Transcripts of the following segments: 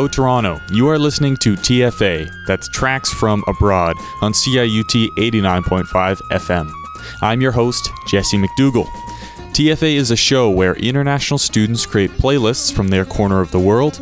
Hello, Toronto. You are listening to TFA, that's Tracks from Abroad, on CIUT 89.5 FM. I'm your host, Jesse McDougall. TFA is a show where international students create playlists from their corner of the world.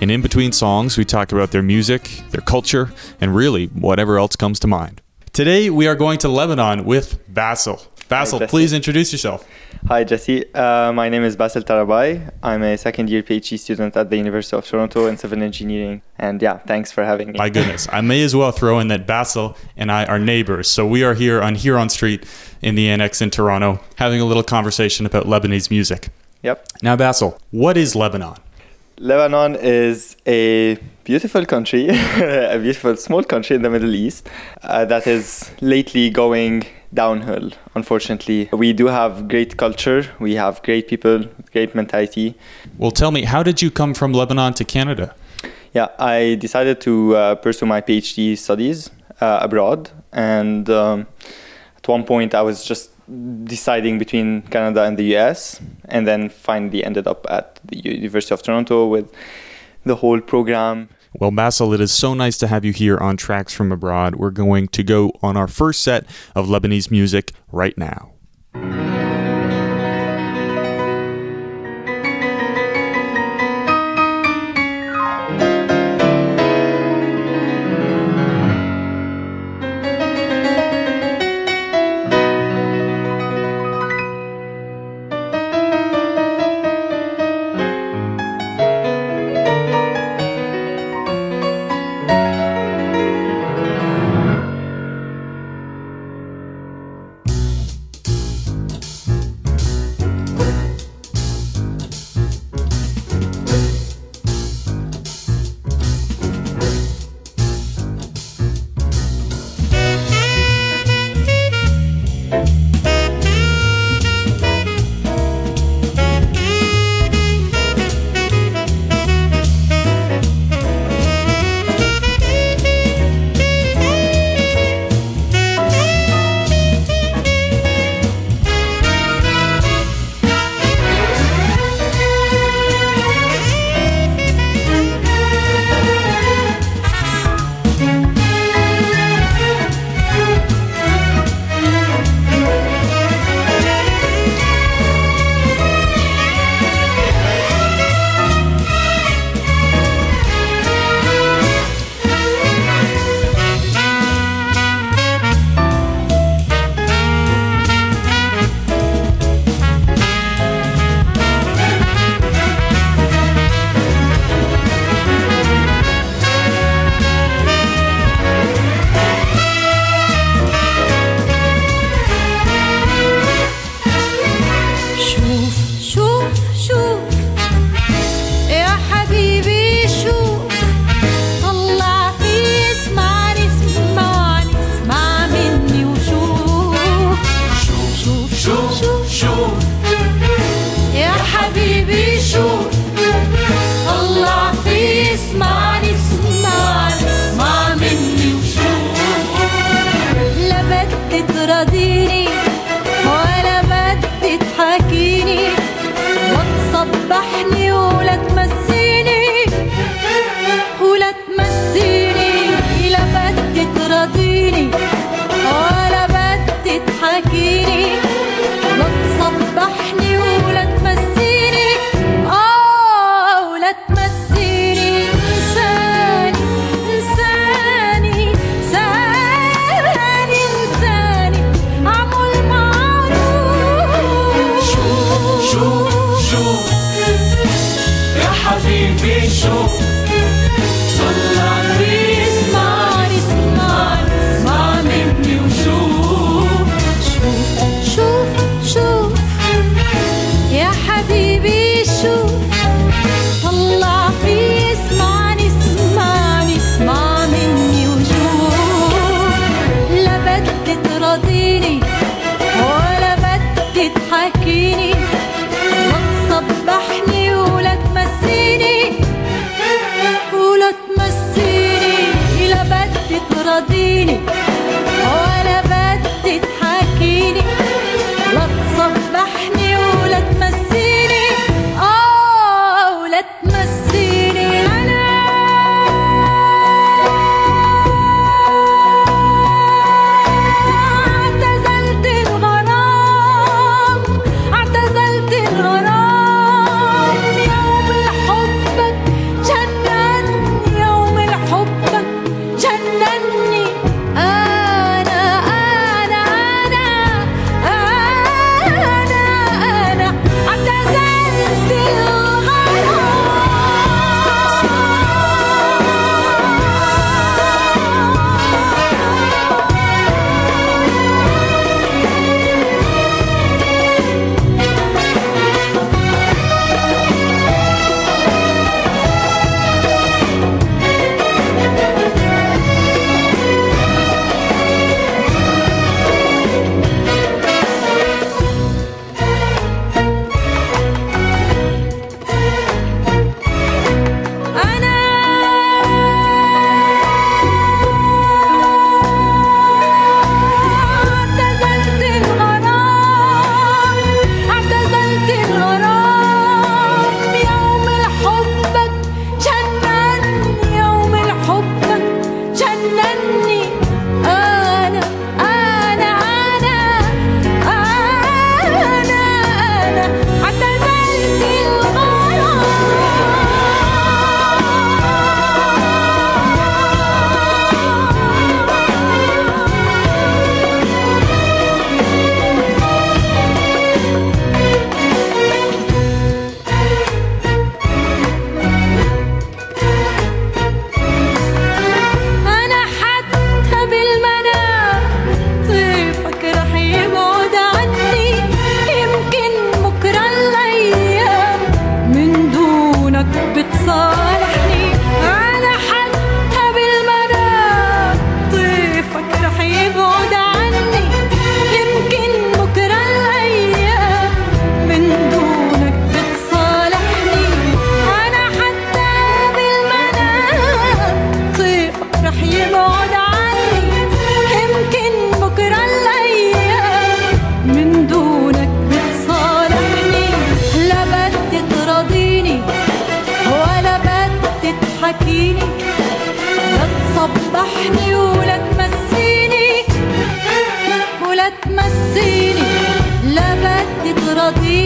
And in between songs, we talk about their music, their culture, and really whatever else comes to mind. Today, we are going to Lebanon with Bassel. Bassel, Jesse. please introduce yourself. Hi, Jesse. Uh, my name is Bassel Tarabai. I'm a second year PhD student at the University of Toronto in civil engineering. And yeah, thanks for having me. My goodness. I may as well throw in that Bassel and I are neighbors. So we are here on Huron Street in the Annex in Toronto having a little conversation about Lebanese music. Yep. Now, Bassel, what is Lebanon? Lebanon is a beautiful country, a beautiful small country in the Middle East uh, that is lately going downhill, unfortunately. We do have great culture, we have great people, great mentality. Well, tell me, how did you come from Lebanon to Canada? Yeah, I decided to uh, pursue my PhD studies uh, abroad, and um, at one point I was just deciding between Canada and the US, and then finally ended up at the University of Toronto with the whole program. Well, Bassel, it is so nice to have you here on Tracks from Abroad. We're going to go on our first set of Lebanese music right now.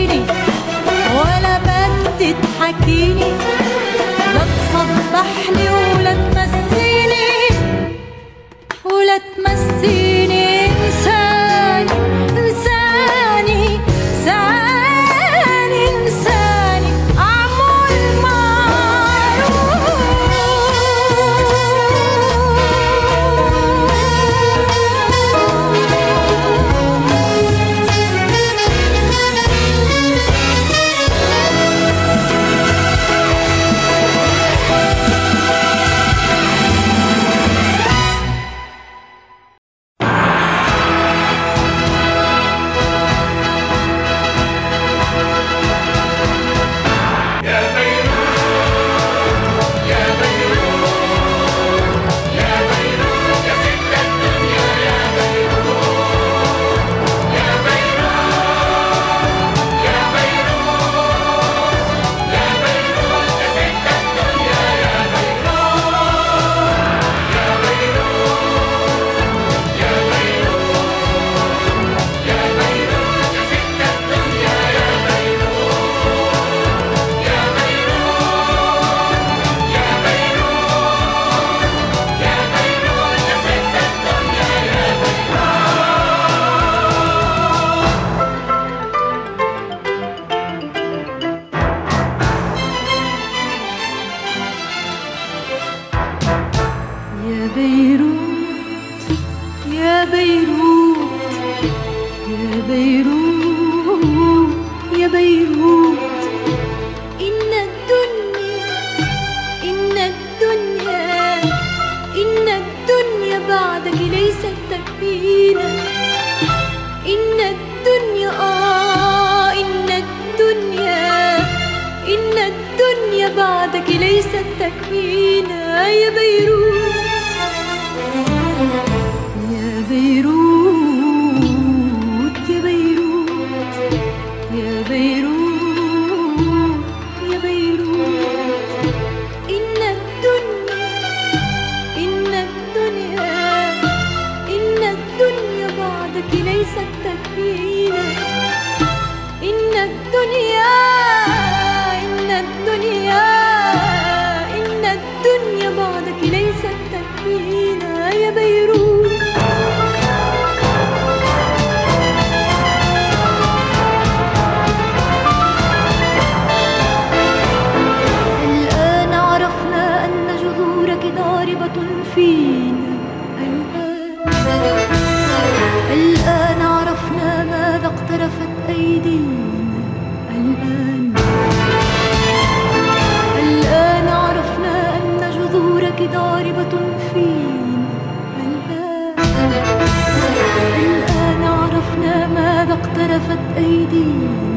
تشتكيني ولا بد تحكيني. لا تصبحني ولا تبكيني عرفت أيدينا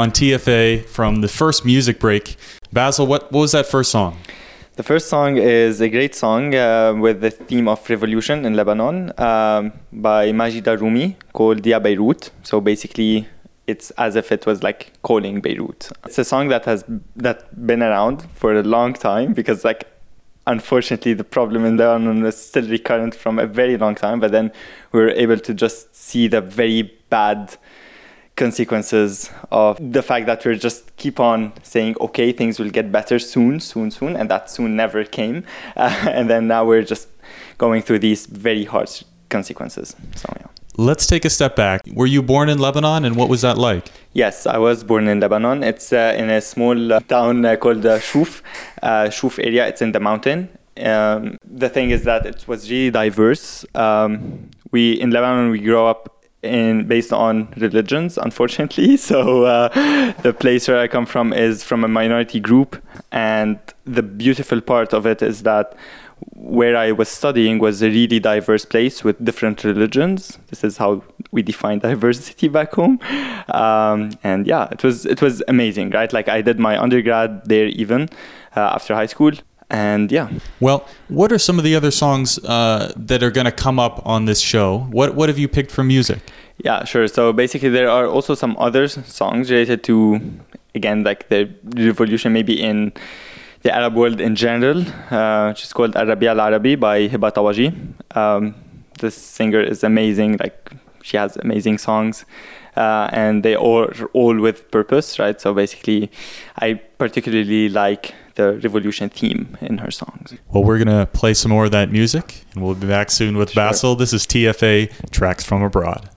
on TFA from the first music break. Bassel, what, what was that first song? The first song is a great song uh, with the theme of revolution in Lebanon um, by Majida Rumi called Dia Beirut. So basically, it's as if it was like calling Beirut. It's a song that has that been around for a long time because like unfortunately the problem in Lebanon is still recurrent from a very long time. But then we were able to just see the very bad consequences of the fact that we're just keep on saying okay things will get better soon soon soon and that soon never came uh, and then now we're just going through these very harsh consequences so yeah Let's take a step back. Were you born in Lebanon and what was that like? Yes, I was born in Lebanon. It's uh, in a small uh, town uh, called uh, Shuf, uh, Shuf area. It's in the mountain. Um, the thing is that it was really diverse. Um, we in Lebanon we grow up in based on religions, unfortunately. So uh, the place where I come from is from a minority group, and the beautiful part of it is that where I was studying was a really diverse place with different religions. This is how we define diversity back home. Um, and yeah, it was it was amazing, right? Like I did my undergrad there even uh, after high school, and yeah. Well, what are some of the other songs uh, that are going to come up on this show? What what have you picked for music? Yeah, sure. So basically, there are also some other songs related to, again, like the revolution, maybe in the Arab world in general, uh, which is called Arabia Al Arabi by Hiba Tawaji. Um, this singer is amazing. Like she has amazing songs, uh, and they are all with purpose, right? So basically, I particularly like the revolution theme in her songs. Well, we're going to play some more of that music and we'll be back soon with Sure. Bassel. This is TFA Tracks from Abroad.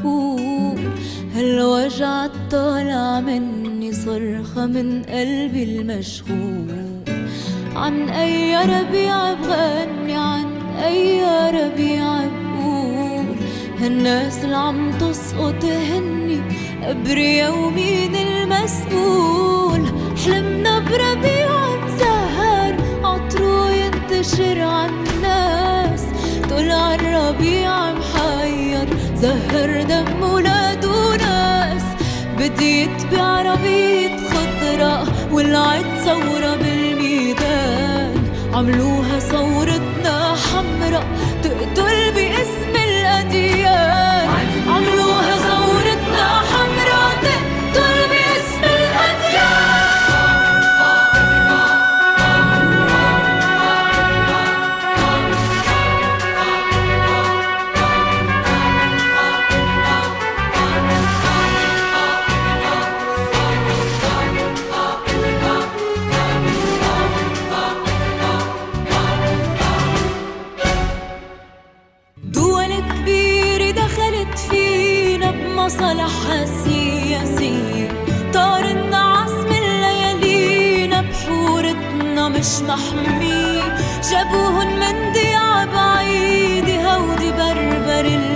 بقول هالوجع طالع مني صرخة من قلبي المشغول عن أي ربيع بغني عن أي ربيع بقول هالناس اللي عم تسقط هني أبريا ومين المسؤول. حلمنا بربيع مزهر عطره ينتشر عالناس طلع الربيع محير زهر دم ولاد وناس بدي يتبع ربيع خضرة ولعت ثورة بالميدان. عملوها ثورتنا حمرا تقتل باسم الأديان. صالح حسي ياسي طارنا عزم الليالينا بحورتنا مش محمي. جابوهن من ديار بعيد هودي بربر اللي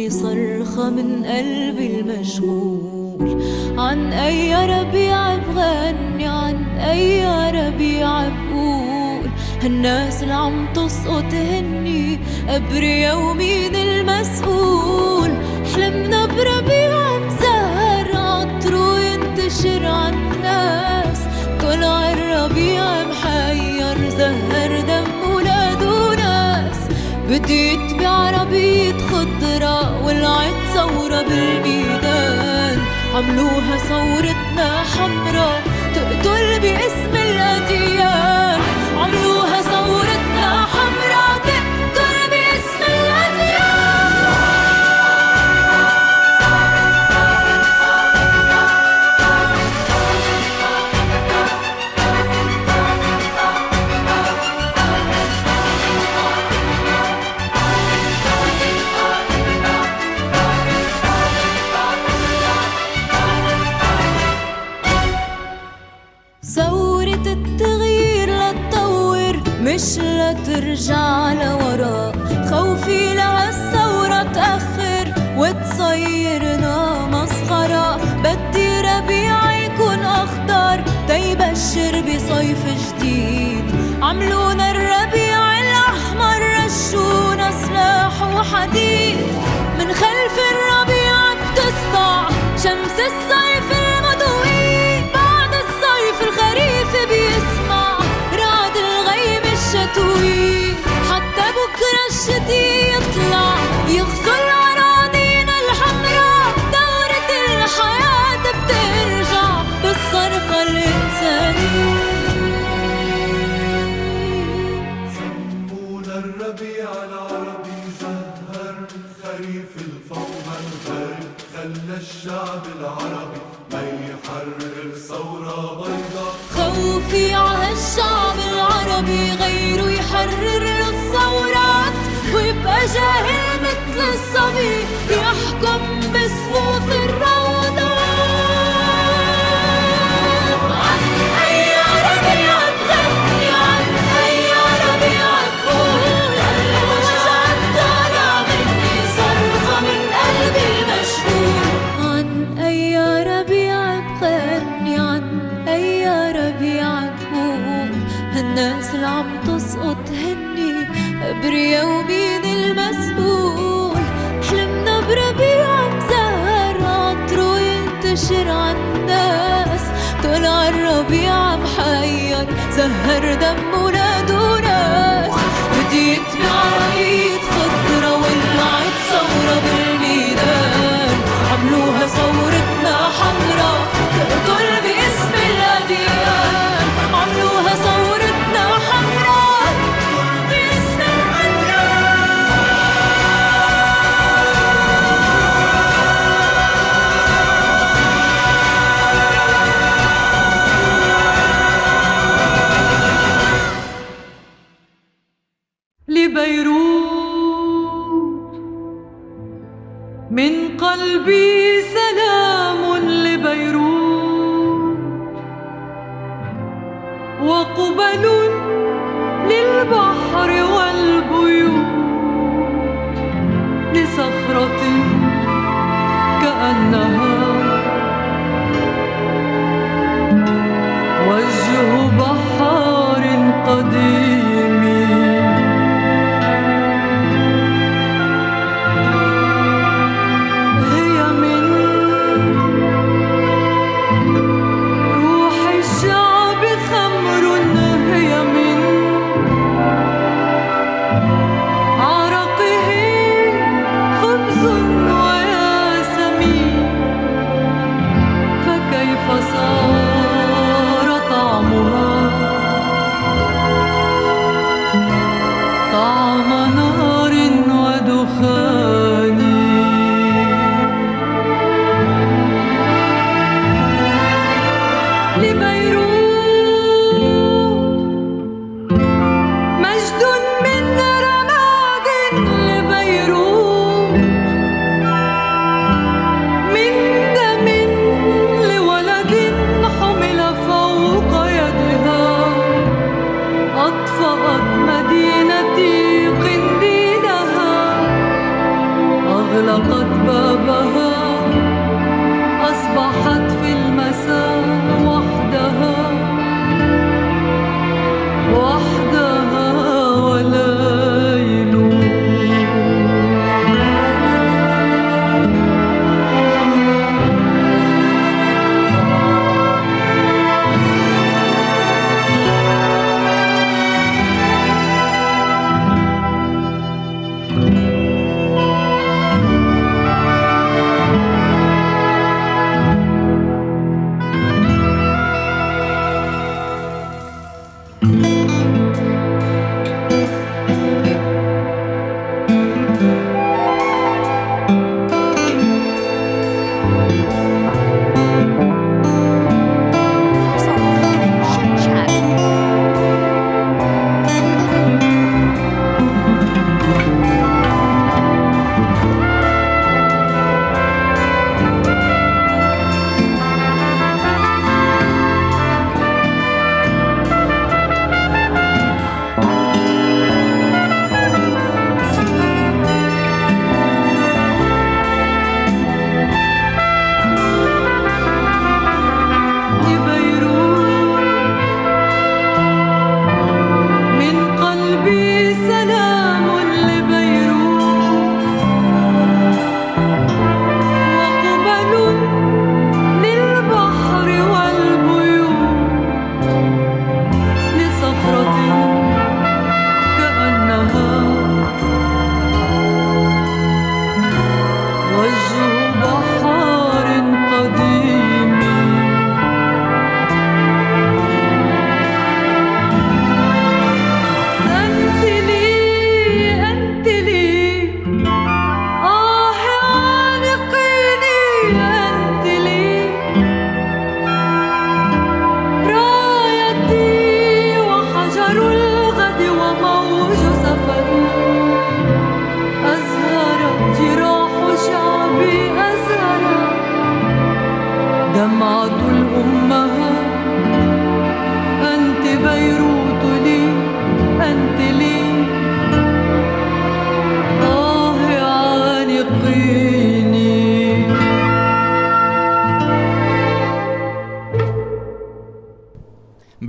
كل صرخة من قلبي المشغول عن أي ربيع بغني عن أي ربيع بقول هالناس اللي عم تسقط هني قبر يومين المسؤول حلمنا بربيع مزهر عطره ينتشر عالناس طلع الربيع محير زهر دم ولاد وناس بدي يتبع ربيع وولعت ثورة بالميدان. عملوها ثورتنا حمرا تقتل باسم الأديان. ترجع لورا خوفي لها الثورة تأخر وتصيرنا مسخرة بدي ربيع يكون أخضر. تيبشر بصيف جديد. عملونا الربيع الأحمر رشونا سلاح وحديد. الشعب العربي ما يحرر ثورة بيضاء. خوفي على الشعب العربي غيره يحرر له الثورات. ويبقى جاهل مثل الصبي يحكم بصفوف الرب. قلبي سلام لبيروت. وقبلوا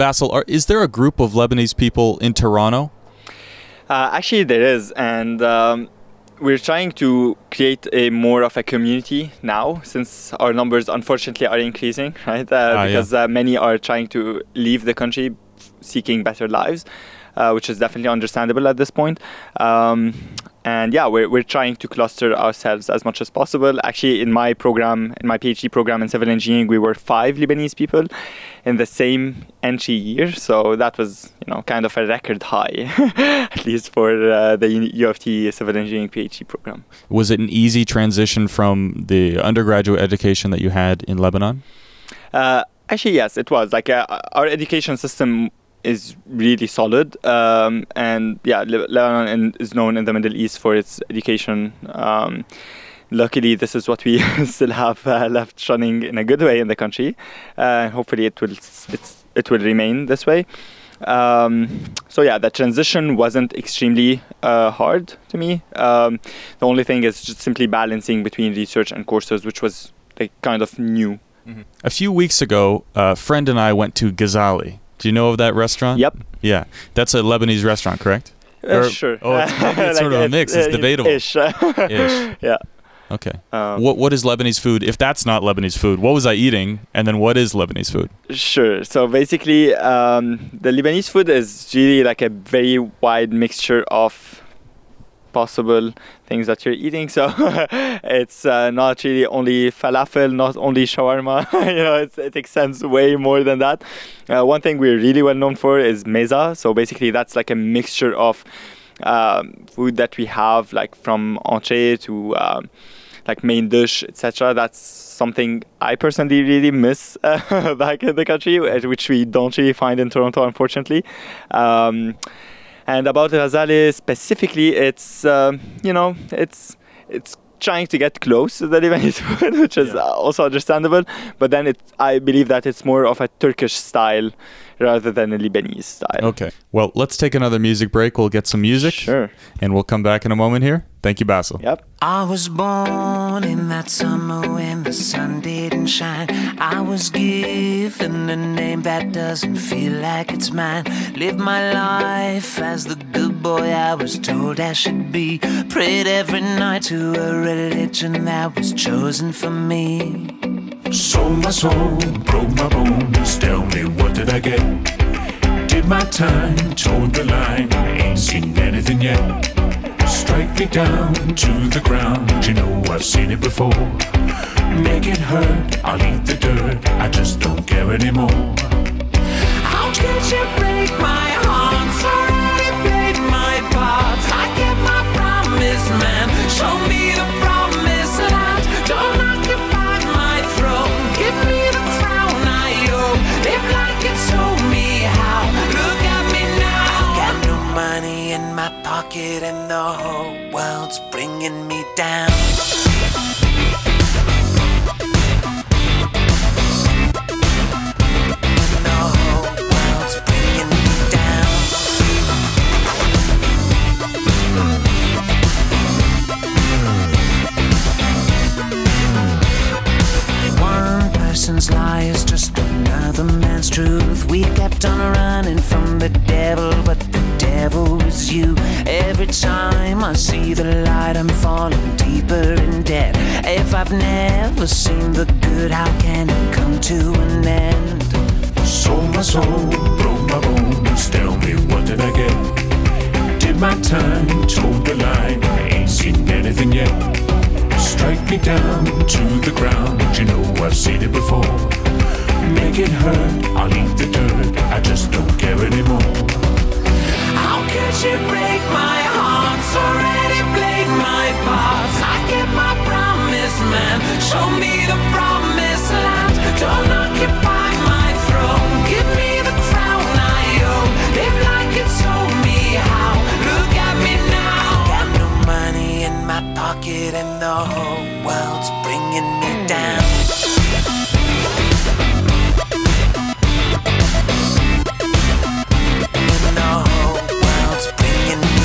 Bassel, are, is there a group of Lebanese people in Toronto? Uh, actually, there is, and um, we're trying to create a more of a community now, since our numbers unfortunately are increasing, right? Uh, Ah, yeah. because uh, many are trying to leave the country, seeking better lives, uh, which is definitely understandable at this point. Um, and yeah, we're, we're trying to cluster ourselves as much as possible. Actually, in my program, in my PhD program in civil engineering, we were five Lebanese people in the same entry year. So that was, you know, kind of a record high, at least for uh, the U of T civil engineering PhD program. Was it an easy transition from the undergraduate education that you had in Lebanon? Uh, actually, yes, it was. Like uh, our education system is really solid, um, and yeah, Lebanon is known in the Middle East for its education. Um, luckily, this is what we still have uh, left running in a good way in the country, uh, hopefully, it will it's, it will remain this way. Um, so yeah, the transition wasn't extremely uh, hard to me. Um, the only thing is just simply balancing between research and courses, which was like kind of new. A few weeks ago, a friend and I went to Ghazali. Do you know of that restaurant? Yep. Yeah, that's a Lebanese restaurant, correct? Uh, Or- sure. oh, it's- it's sort of a mix. It's uh, debatable. Ish. Ish. yeah. Okay. Um, what what is Lebanese food? If that's not Lebanese food, what was I eating? And then what is Lebanese food? Sure. So basically, um, the Lebanese food is really like a very wide mixture of possible things that you're eating. So it's uh, not really only falafel, not only shawarma. you know, it's, it extends way more than that. Uh, one thing we're really well known for is meza. So basically, that's like a mixture of um, food that we have, like from entree to um, like main dish, etc. That's something I personally really miss uh, back in the country, which we don't really find in Toronto, unfortunately. Um, and about Ghazali specifically, it's um, you know it's it's trying to get close to the Lebanese food, which is uh, also understandable. But then it, I believe that it's more of a Turkish style rather than a Lebanese style. Okay. Well, let's take another music break. We'll get some music. Sure. And we'll come back in a moment here. Thank you, Bassel. Yep. I was born in that summer when the sun didn't shine. I was given a name that doesn't feel like it's mine. Live my life as the good boy I was told I should be. Prayed every night to a religion that was chosen for me. Sold my soul, broke my bones. Tell me, what did I get? Did my time, towed the line. Ain't seen anything yet. Strike me down to the ground. You know I've seen it before. Make it hurt, I'll eat the dirt. I just don't care anymore. How could you break my pocket and the whole world's bringing me down. Lie is just another man's truth. We kept on running you. Every time I see the light, I'm falling deeper in debt. If I've never seen the good, how can it come to an end? Sold my soul, broke my bones. Tell me what did I get? Did my time, told the line. Ain't seen anything yet. Strike me down to the ground. You know I've seen it before. Make it hurt, I'll eat the dirt. I just don't care anymore. Could you break my heart? Already played my parts. I get my promise, man. Show me the promised land. Don't occupy my throne. Give me the crown I own. Live like you told me how. Look at me now. Got no money in my pocket, and the whole world's bringing me down. World's bringing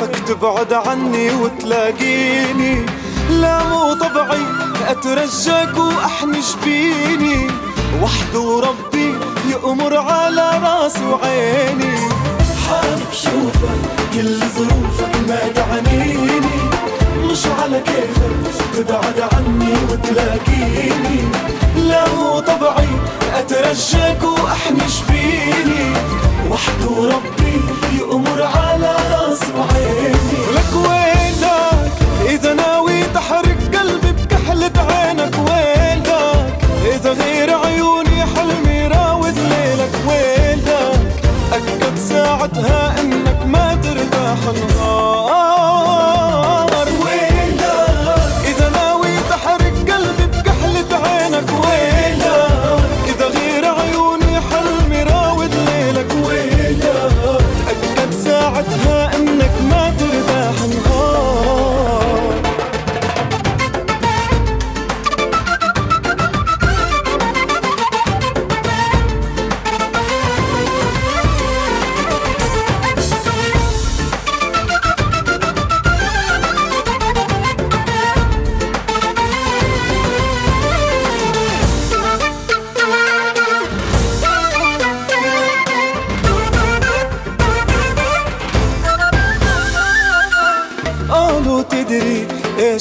كيفك تبعد عني وتلاقيني. لا مو طبعي أترجاك واحني جبيني وحده ربي يأمر على راسي وعيني. حابب شوفك كل ظروفك ما تعنيني. مش على كيفك تبعد عني وتلاقيني. لا هو طبعي أترجاك واحني جبيني وحده ربي يأمر على راسي وعيني لك وينك؟ إذا ناوي تحرق قلبي بكحلة عينك وينك؟ إذا غير عيوني حلمي راود ليلك وينك؟ أكد ساعتها إنك ما ترتاح النهار.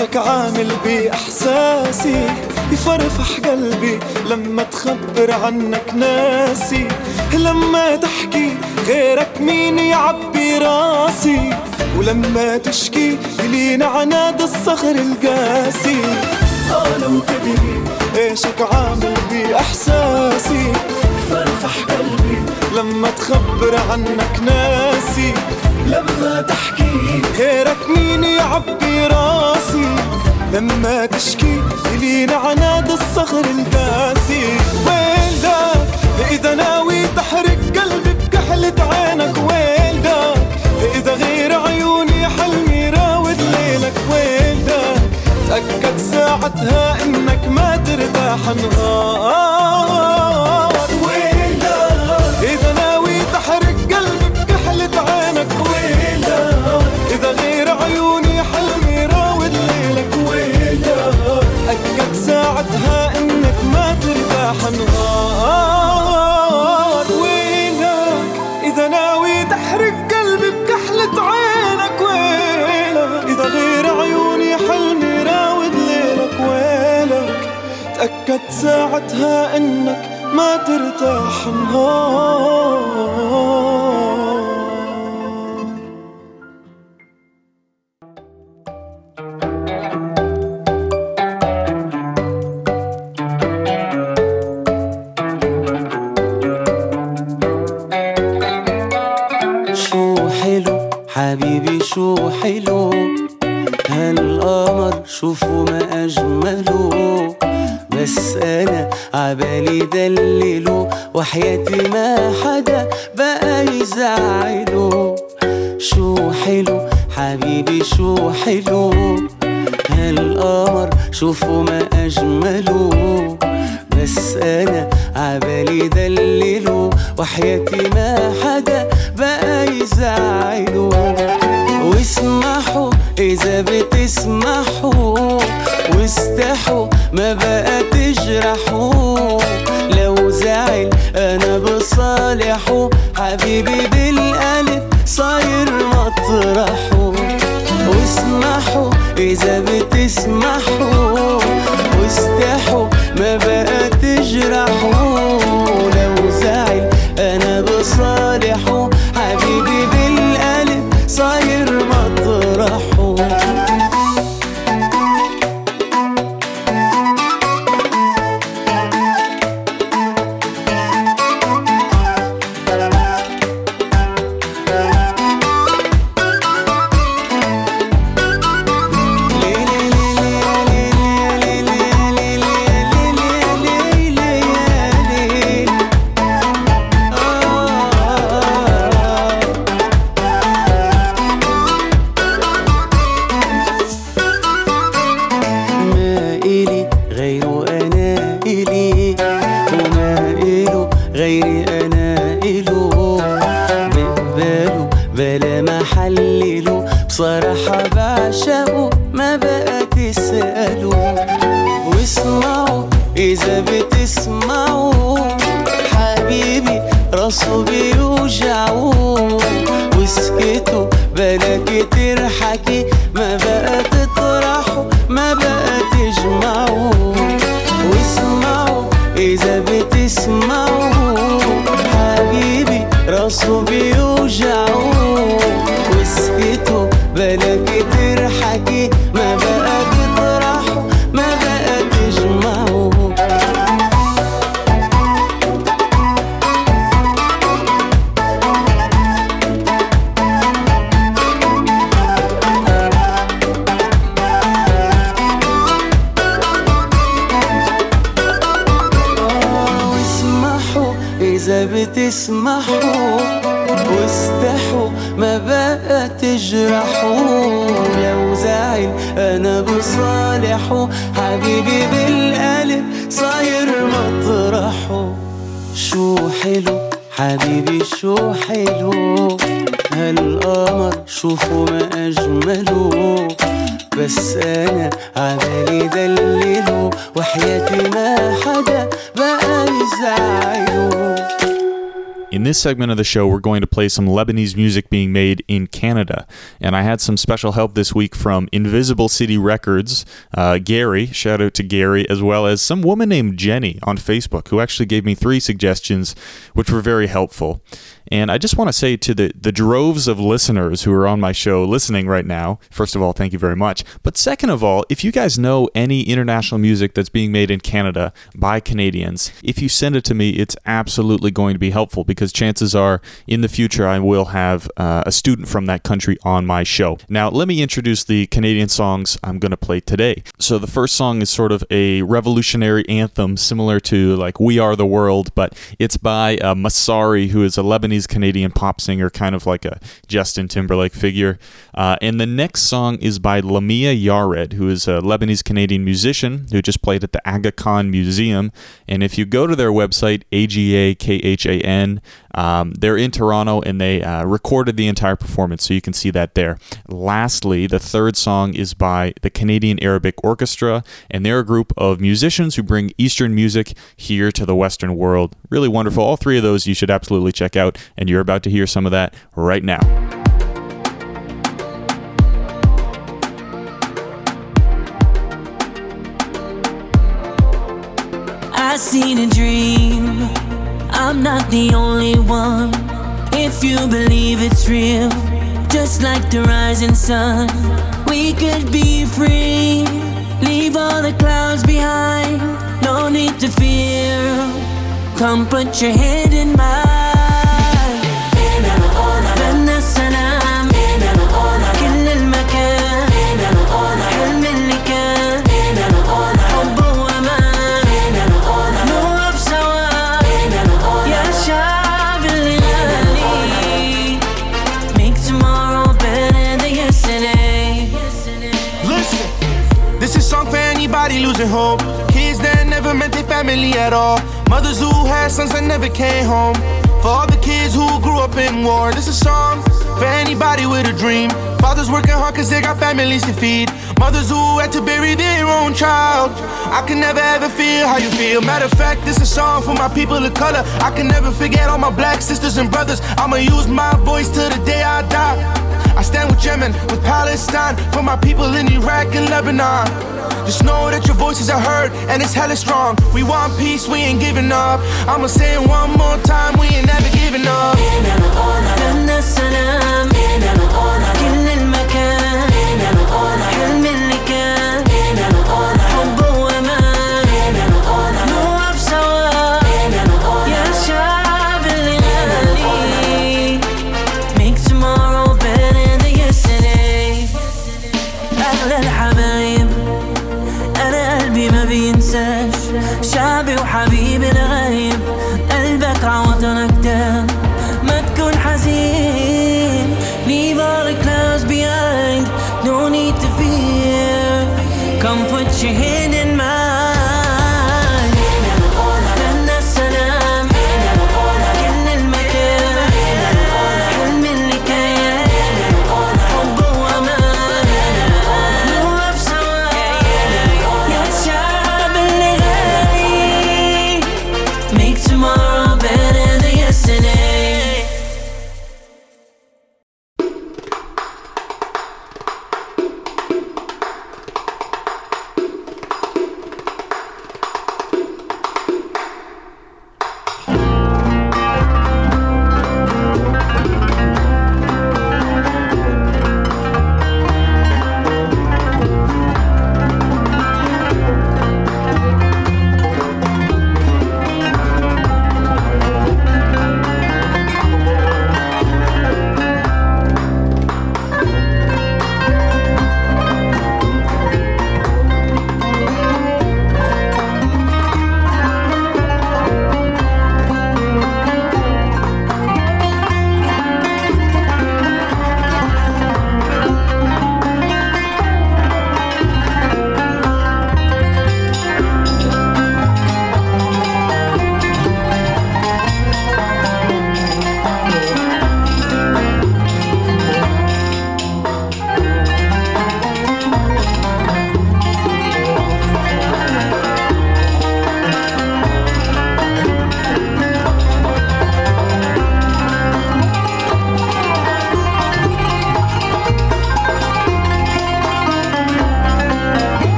ايشك عامل بإحساسي يفرفح قلبي لما تخبر عنك ناسي لما تحكي غيرك مين يعبي راسي ولما تشكي يلين عناد الصخر القاسي. قالوا تدري ايشك عامل بإحساسي فرفح قلبي لما تخبر عنك ناسي. لما تحكي غيرك مين يعبي راسي؟ لما تشكي يلين عناد الصخر القاسي ويلك إذا ناوي تحرق قلبي بكحلة عينك. ويلك إذا غير عيوني حلمي راود ليلك. ويلك تأكد ساعتها إنك ما ترتاح نهار. ساعتها إنك ما ترتاح نهار. وحياتي subiu o segment of the show, we're going to play some Lebanese music being made in Canada. And I had some special help this week from Invisible City Records, uh, Gary, shout out to Gary, as well as some woman named Jenny on Facebook who actually gave me three suggestions, which were very helpful. And I just want to say to the, the droves of listeners who are on my show listening right now, first of all, thank you very much. But second of all, if you guys know any international music that's being made in Canada by Canadians, if you send it to me, it's absolutely going to be helpful because chances are in the future I will have uh, a student from that country on my show. Now, let me introduce the Canadian songs I'm going to play today. So the first song is sort of a revolutionary anthem similar to like We Are the World, but it's by uh, Massari, who is a Lebanese Canadian pop singer, kind of like a Justin Timberlake figure. Uh, and the next song is by Lamia Yared, who is a Lebanese Canadian musician who just played at the Aga Khan Museum. And if you go to their website, A-G-A-K-H-A-N, um, they're in Toronto and they uh, recorded the entire performance, so you can see that there. Lastly, the third song is by the Canadian Arabic Orchestra, and they're a group of musicians who bring Eastern music here to the Western world. Really wonderful. All three of those you should absolutely check out, and you're about to hear some of that right now. I seen a dream. I'm not the only one. If you believe it's real, just like the rising sun, we could be free. Leave all the clouds behind. No need to fear. Come put your hand in mine. Anybody losing hope. Kids that never met their family at all. Mothers who had sons that never came home. For all the kids who grew up in war, this is a song for anybody with a dream. Fathers working hard cause they got families to feed. Mothers who had to bury their own child. I can never ever feel how you feel. Matter of fact, this is a song for my people of color. I can never forget all my black sisters and brothers. I'ma use my voice till the day I die. I stand with Yemen, with Palestine, for my people in Iraq and Lebanon. Just know that your voices are heard and it's hella strong. We want peace, we ain't giving up. I'ma say it one more time, we ain't never giving up.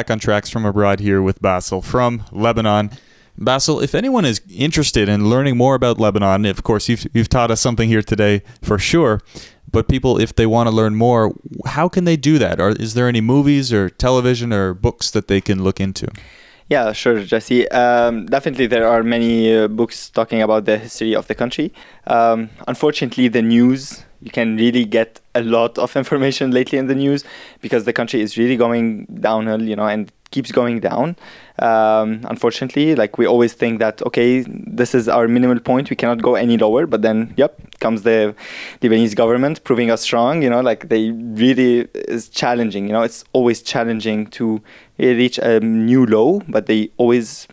Back on Tracks from Abroad here with Bassel from Lebanon. Bassel, if anyone is interested in learning more about Lebanon, of course, you've, you've taught us something here today for sure. But people, if they want to learn more, how can they do that? Or is there any movies or television or books that they can look into? Yeah, sure, Jesse. Um, definitely, there are many uh, books talking about the history of the country. Um, unfortunately, the news, you can really get a lot of information lately in the news because the country is really going downhill, you know, and keeps going down. Um, unfortunately, like we always think that, okay, this is our minimal point, we cannot go any lower, but then, yep, comes the Lebanese government proving us wrong, you know, like they really is challenging, you know, it's always challenging to reach a new low, but they always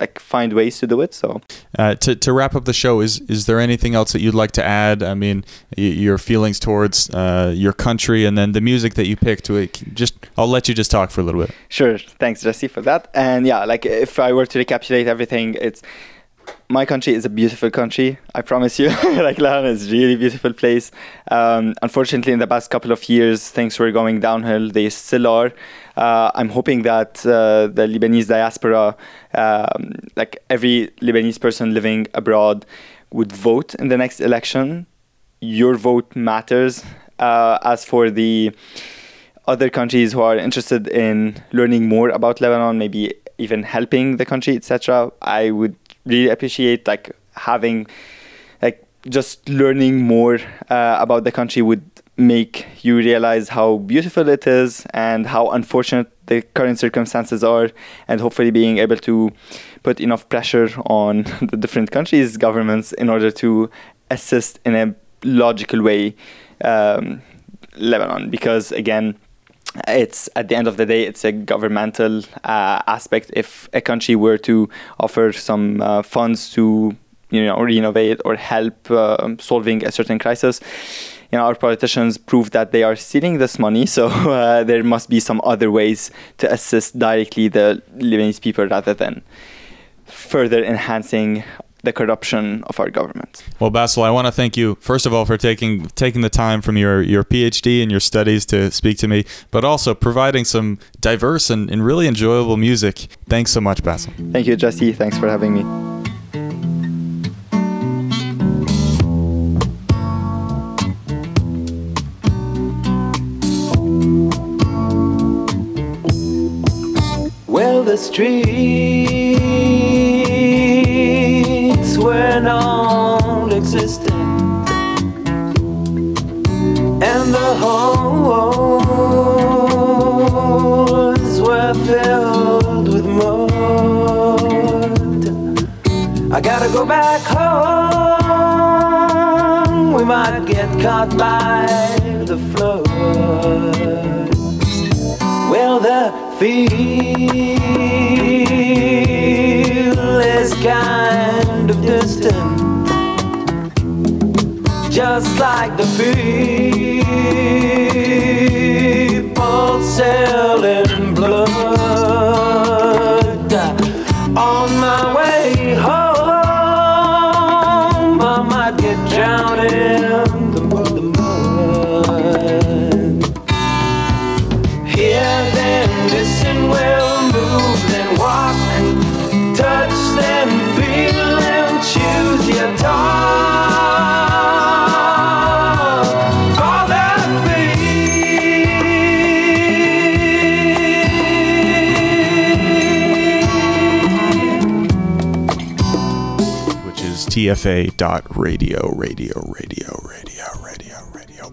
like find ways to do it. So Uh, to, to wrap up the show, is is there anything else that you'd like to add? I mean, y- your feelings towards uh, your country, and then the music that you picked. Just, I'll let you just talk for a little bit. Sure. Thanks, Jesse, for that. And yeah, like if I were to recapitulate everything, it's my country is a beautiful country. I promise you. like Lebanon is a really beautiful place. Um, unfortunately, in the past couple of years, things were going downhill. They still are. Uh, I'm hoping that uh, the Lebanese diaspora, um, like every Lebanese person living abroad, would vote in the next election. Your vote matters. Uh, as for the other countries who are interested in learning more about Lebanon, maybe even helping the country, etc. I would really appreciate like having like just learning more uh, about the country would make you realize how beautiful it is and how unfortunate the current circumstances are and hopefully being able to put enough pressure on the different countries governments in order to assist in a logical way um, Lebanon. Because again it's at the end of the day it's a governmental uh, aspect. If a country were to offer some uh, funds to you know renovate or help uh, solving a certain crisis you know our politicians prove that they are stealing this money. So uh, there must be some other ways to assist directly the Lebanese people rather than further enhancing the corruption of our government. Well, Bassel, I want to thank you first of all for taking taking the time from your your PhD and your studies to speak to me, but also providing some diverse and, and really enjoyable music. Thanks so much, Bassel. Thank you, Jesse. Thanks for having me. Well, the streets were non existent, and the halls were filled with mud. I gotta go back home, we might get caught by the flood. Well, the feel is kind just like the people selling blood. Is tfa.radio, radio, radio, radio, radio, radio.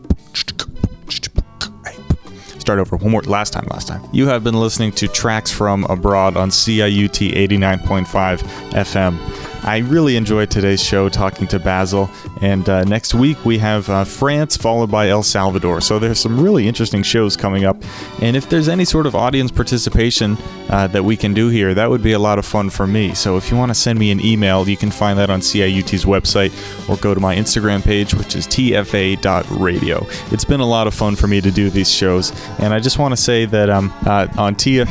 Start over one more. Last time, last time. You have been listening to tracks from abroad on CIUT 89.5 FM. I really enjoyed today's show talking to Bassel, and uh, next week we have uh, France followed by El Salvador. So there's some really interesting shows coming up, and if there's any sort of audience participation uh, that we can do here, that would be a lot of fun for me. So if you want to send me an email, you can find that on CIUT's website or go to my Instagram page, which is tfa.radio. It's been a lot of fun for me to do these shows, and I just want to say that um, uh, on TF.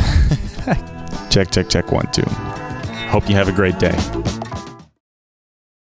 check, check, check, one, two. Hope you have a great day.